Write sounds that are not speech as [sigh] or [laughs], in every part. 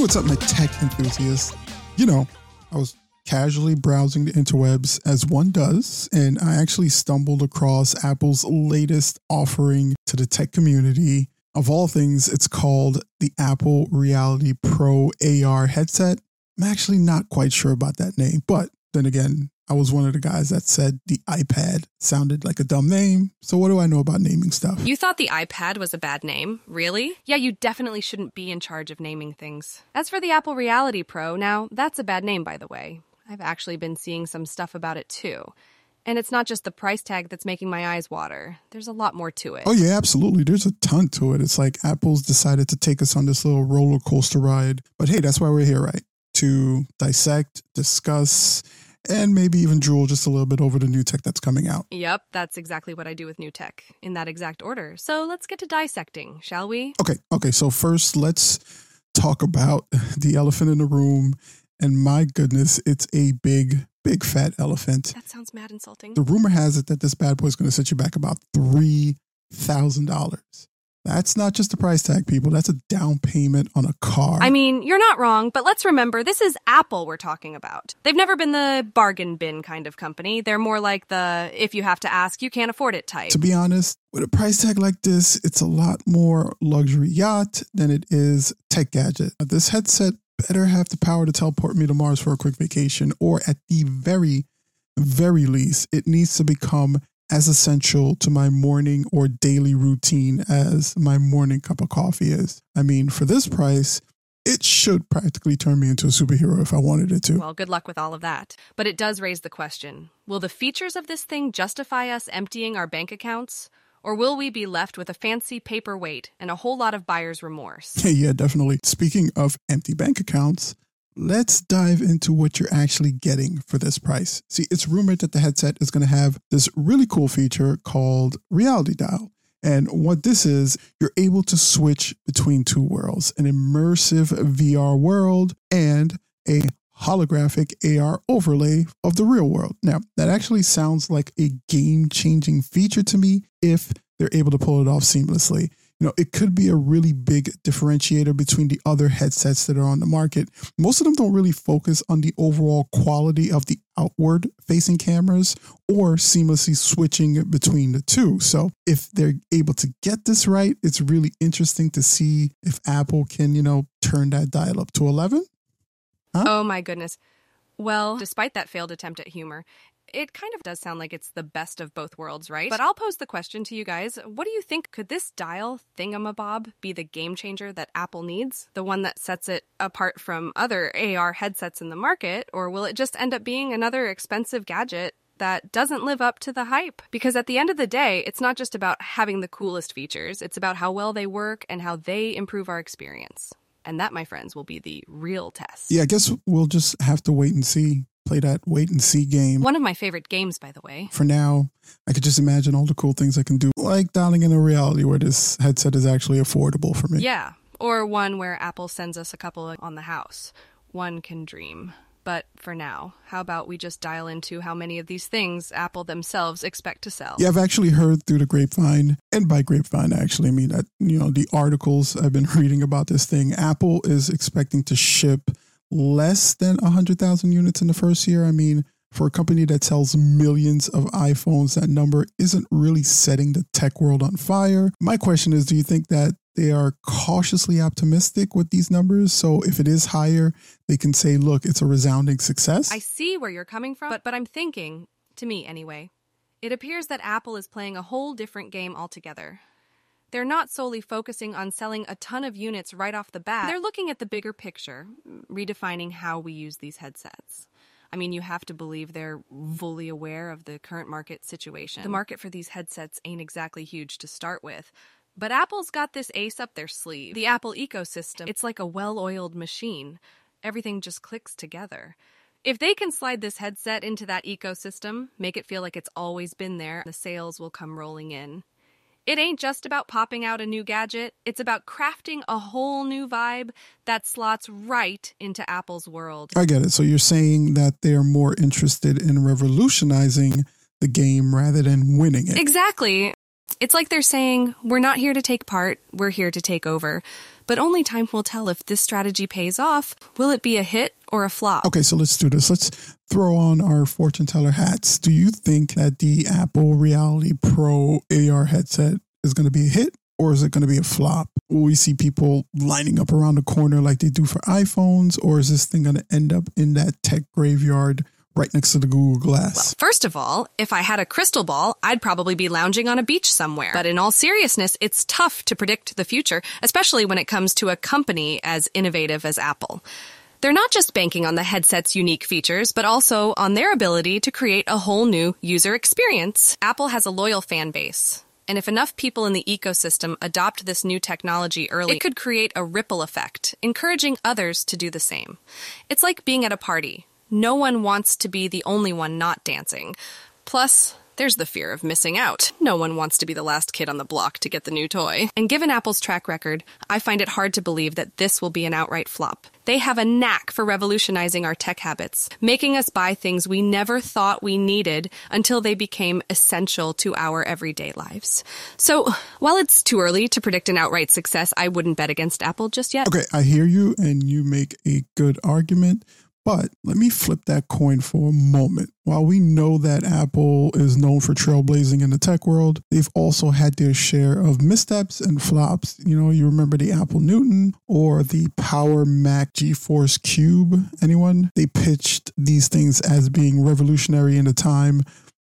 What's up, my tech enthusiasts? You know, I was casually browsing the interwebs as one does, and I actually stumbled across Apple's latest offering to the tech community. Of all things, it's called the Apple Reality Pro AR headset. I'm actually not quite sure about that name, but then again, I was one of the guys that said the iPad sounded like a dumb name. So what do I know about naming stuff? You thought the iPad was a bad name? Really? Yeah, you definitely shouldn't be in charge of naming things. As for the Apple Reality Pro, now, that's a bad name, by the way. I've actually been seeing some stuff about it too. And it's not just the price tag that's making my eyes water. There's a lot more to it. Oh, yeah, absolutely. There's a ton to it. It's like Apple's decided to take us on this little roller coaster ride. But hey, that's why we're here, right? To dissect, discuss, and maybe even drool just a little bit over the new tech that's coming out. Yep, that's exactly what I do with new tech, in that exact order. So let's get to dissecting, shall we? Okay, okay. So first, let's talk about [laughs] the elephant in the room. And my goodness, it's a big, big fat elephant. That sounds mad insulting. The rumor has it that this bad boy is going to set you back about $3,000. That's not just a price tag, people. That's a down payment on a car. I mean, you're not wrong, but let's remember this is Apple we're talking about. They've never been the bargain bin kind of company. They're more like the if you have to ask, you can't afford it type. to be honest, with a price tag like this, it's a lot more luxury yacht than it is tech gadget. This headset better have the power to teleport me to Mars for a quick vacation, or at the very, very least, it needs to become as essential to my morning or daily routine as my morning cup of coffee is. I mean, for this price, it should practically turn me into a superhero if I wanted it to. Well, good luck with all of that. But it does raise the question Will the features of this thing justify us emptying our bank accounts? Or will we be left with a fancy paperweight and a whole lot of buyer's remorse? [laughs] yeah, definitely. Speaking of empty bank accounts, let's dive into what you're actually getting for this price. See, it's rumored that the headset is going to have this really cool feature called Reality Dial. And what this is, you're able to switch between two worlds an immersive VR world and a holographic AR overlay of the real world. Now, that actually sounds like a game changing feature to me if they're able to pull it off seamlessly. You know, it could be a really big differentiator between the other headsets that are on the market. Most of them don't really focus on the overall quality of the outward facing cameras or seamlessly switching between the two. So, if they're able to get this right, it's really interesting to see if Apple can, you know, turn that dial up to 11. Huh? Oh my goodness. Well, despite that failed attempt at humor, it kind of does sound like it's the best of both worlds, right? But I'll pose the question to you guys. What do you think? Could this dial thingamabob be the game changer that Apple needs? The one that sets it apart from other AR headsets in the market? Or will it just end up being another expensive gadget that doesn't live up to the hype. Because at the end of the day, it's not just about having the coolest features, it's about how well they work and how they improve our experience. And that, my friends, will be the real test. Yeah, I guess we'll just have to wait and see. Play that wait and see game. One of my favorite games, by the way. For now, I could just imagine all the cool things I can do, like dialing in a reality where this headset is actually affordable for me. Yeah, or one where Apple sends us a couple on the house. One can dream. But for now, how about we just dial into how many of these things Apple themselves expect to sell? Yeah, I've actually heard through the grapevine, and by grapevine, I actually mean that, you know, the articles I've been [laughs] reading about this thing. Apple is expecting to ship less than 100,000 units in the first year. I mean, for a company that sells millions of iPhones, that number isn't really setting the tech world on fire. My question is do you think that they are cautiously optimistic with these numbers? So if it is higher, they can say, look, it's a resounding success? I see where you're coming from, but but I'm thinking, to me anyway, it appears that Apple is playing a whole different game altogether. They're not solely focusing on selling a ton of units right off the bat. They're looking at the bigger picture, redefining how we use these headsets. I mean, you have to believe they're fully aware of the current market situation. The market for these headsets ain't exactly huge to start with. But Apple's got this ace up their sleeve. The Apple ecosystem, it's like a well oiled machine. Everything just clicks together. If they can slide this headset into that ecosystem, make it feel like it's always been there, the sales will come rolling in. It ain't just about popping out a new gadget, it's about crafting a whole new vibe that slots right into Apple's world. I get it. So you're saying that they're more interested in revolutionizing the game rather than winning it. Exactly. It's like they're saying, we're not here to take part, we're here to take over. But only time will tell if this strategy pays off. Will it be a hit or a flop? Okay, so let's do this. Let's throw on our fortune teller hats. Do you think that the Apple Reality Pro AR headset is going to be a hit or is it going to be a flop? Will we see people lining up around the corner like they do for iPhones, or is this thing going to end up in that tech graveyard right next to the Google Glass? Well, first of all, if I had a crystal ball, I'd probably be lounging on a beach somewhere. But in all seriousness, it's tough to predict the future, especially when it comes to a company as innovative as Apple. They're not just banking on the headset's unique features, but also on their ability to create a whole new user experience. Apple has a loyal fan base. And if enough people in the ecosystem adopt this new technology early, it could create a ripple effect, encouraging others to do the same. It's like being at a party. No one wants to be the only one not dancing. Plus, there's the fear of missing out. No one wants to be the last kid on the block to get the new toy. And given Apple's track record, I find it hard to believe that this will be an outright flop. They have a knack for revolutionizing our tech habits, making us buy things we never thought we needed until they became essential to our everyday lives. So, while it's too early to predict an outright success, I wouldn't bet against Apple just yet. Okay, I hear you and you make a good argument. But let me flip that coin for a moment. While we know that Apple is known for trailblazing in the tech world, they've also had their share of missteps and flops. You know, you remember the Apple Newton or the Power Mac G4 Cube? Anyone? They pitched these things as being revolutionary in the time,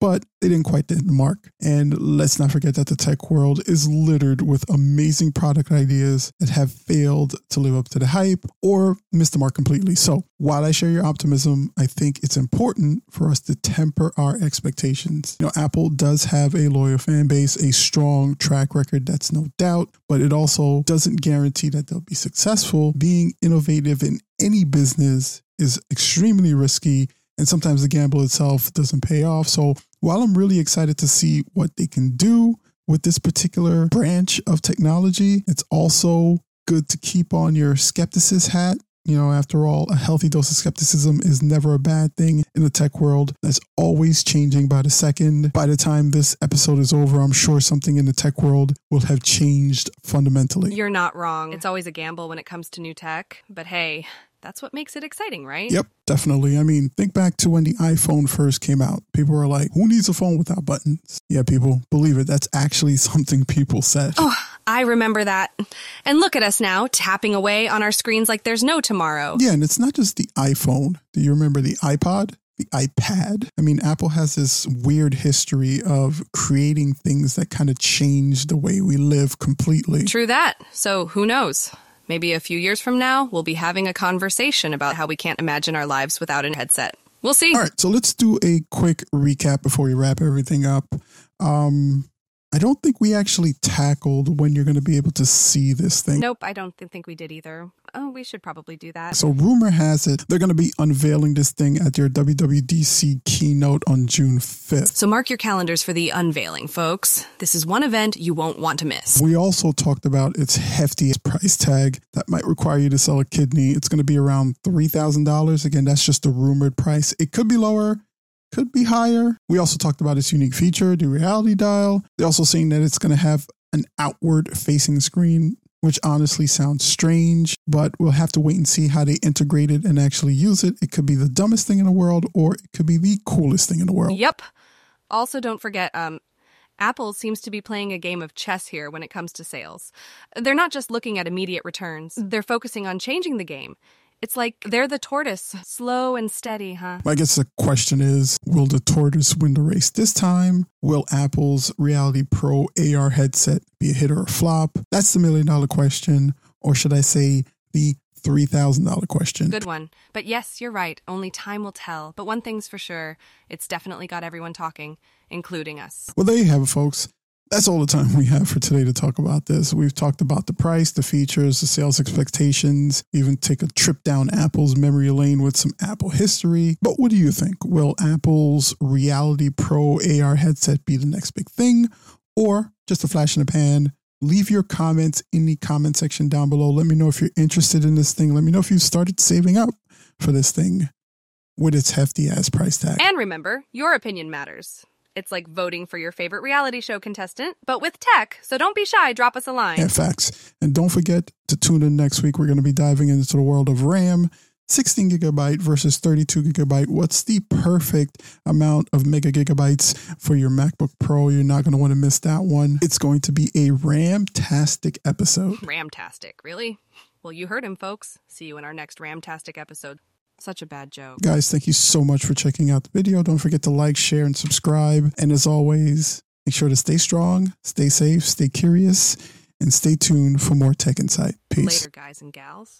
but they didn't quite hit the mark. And let's not forget that the tech world is littered with amazing product ideas that have failed to live up to the hype or missed the mark completely. So while I share your optimism, I think it's important for us to temper our expectations. You know, Apple does have a loyal fan base, a strong track record, that's no doubt, but it also doesn't guarantee that they'll be successful. Being innovative in any business is extremely risky and sometimes the gamble itself doesn't pay off. So while I'm really excited to see what they can do with this particular branch of technology, it's also good to keep on your skepticist hat. You know, after all, a healthy dose of skepticism is never a bad thing in the tech world. That's always changing by the second. By the time this episode is over, I'm sure something in the tech world will have changed fundamentally. You're not wrong. It's always a gamble when it comes to new tech. But hey, that's what makes it exciting, right? Yep, definitely. I mean, think back to when the iPhone first came out. People were like, who needs a phone without buttons? Yeah, people, believe it. That's actually [laughs] something people said. Oh, I remember that. And look at us now, tapping away on our screens like there's no tomorrow. Yeah, and it's not just the iPhone. Do you remember the iPod? The iPad. I mean, Apple has this weird history of creating things that kind of change the way we live completely. True that. So who knows? Maybe a few years from now, we'll be having a conversation about how we can't imagine our lives without a headset. We'll see. All right, so let's do a quick recap before we wrap everything up. Um, I don't think we actually tackled when you're going to be able to see this thing. Nope, I don't think we did either. Oh, we should probably do that. So, rumor has it they're going to be unveiling this thing at their WWDC keynote on June 5th. So, mark your calendars for the unveiling, folks. This is one event you won't want to miss. We also talked about its hefty price tag that might require you to sell a kidney. It's going to be around $3,000. Again, that's just the rumored price. It could be lower could be higher. We also talked about its unique feature, the reality dial. They're also saying that it's going to have an outward facing screen, which honestly sounds strange, but we'll have to wait and see how they integrate it and actually use it. It could be the dumbest thing in the world or it could be the coolest thing in the world. Yep. Also, don't forget, um, Apple seems to be playing a game of chess here when it comes to sales. They're not just looking at immediate returns, they're focusing on changing the game. It's like they're the tortoise, slow and steady, huh? I guess the question is Will the tortoise win the race this time? Will Apple's Reality Pro AR headset be a hit or a flop? That's the million dollar question. Or should I say the $3,000 question? Good one. But yes, you're right. Only time will tell. But one thing's for sure it's definitely got everyone talking, including us. Well, there you have it, folks that's all the time we have for today to talk about this. We've talked about the price, the features, the sales expectations, even take a trip down Apple's memory lane with some Apple history. But what do you think? Will Apple's Reality Pro AR headset be the next big thing or just a flash in the pan? Leave your comments in the comment section down below. Let me know if you're interested in this thing. Let me know if you've started saving up for this thing with its hefty ass price tag. And remember, your opinion matters. It's like voting for your favorite reality show contestant, but with tech. So don't be shy, drop us a line. Yeah, facts. And don't forget to tune in next week. We're going to be diving into the world of RAM, 16 gigabyte versus 32 gigabyte. What's the perfect amount of mega gigabytes for your MacBook Pro? You're not going to want to miss that one. It's going to be a RAM-tastic episode. Ramtastic, really? Well, you heard him, folks. See you in our next Ramtastic episode. Such a bad joke. Guys, thank you so much for checking out the video. Don't forget to like, share, and subscribe. And as always, make sure to stay strong, stay safe, stay curious, and stay tuned for more tech insight. Peace. Later, guys and gals.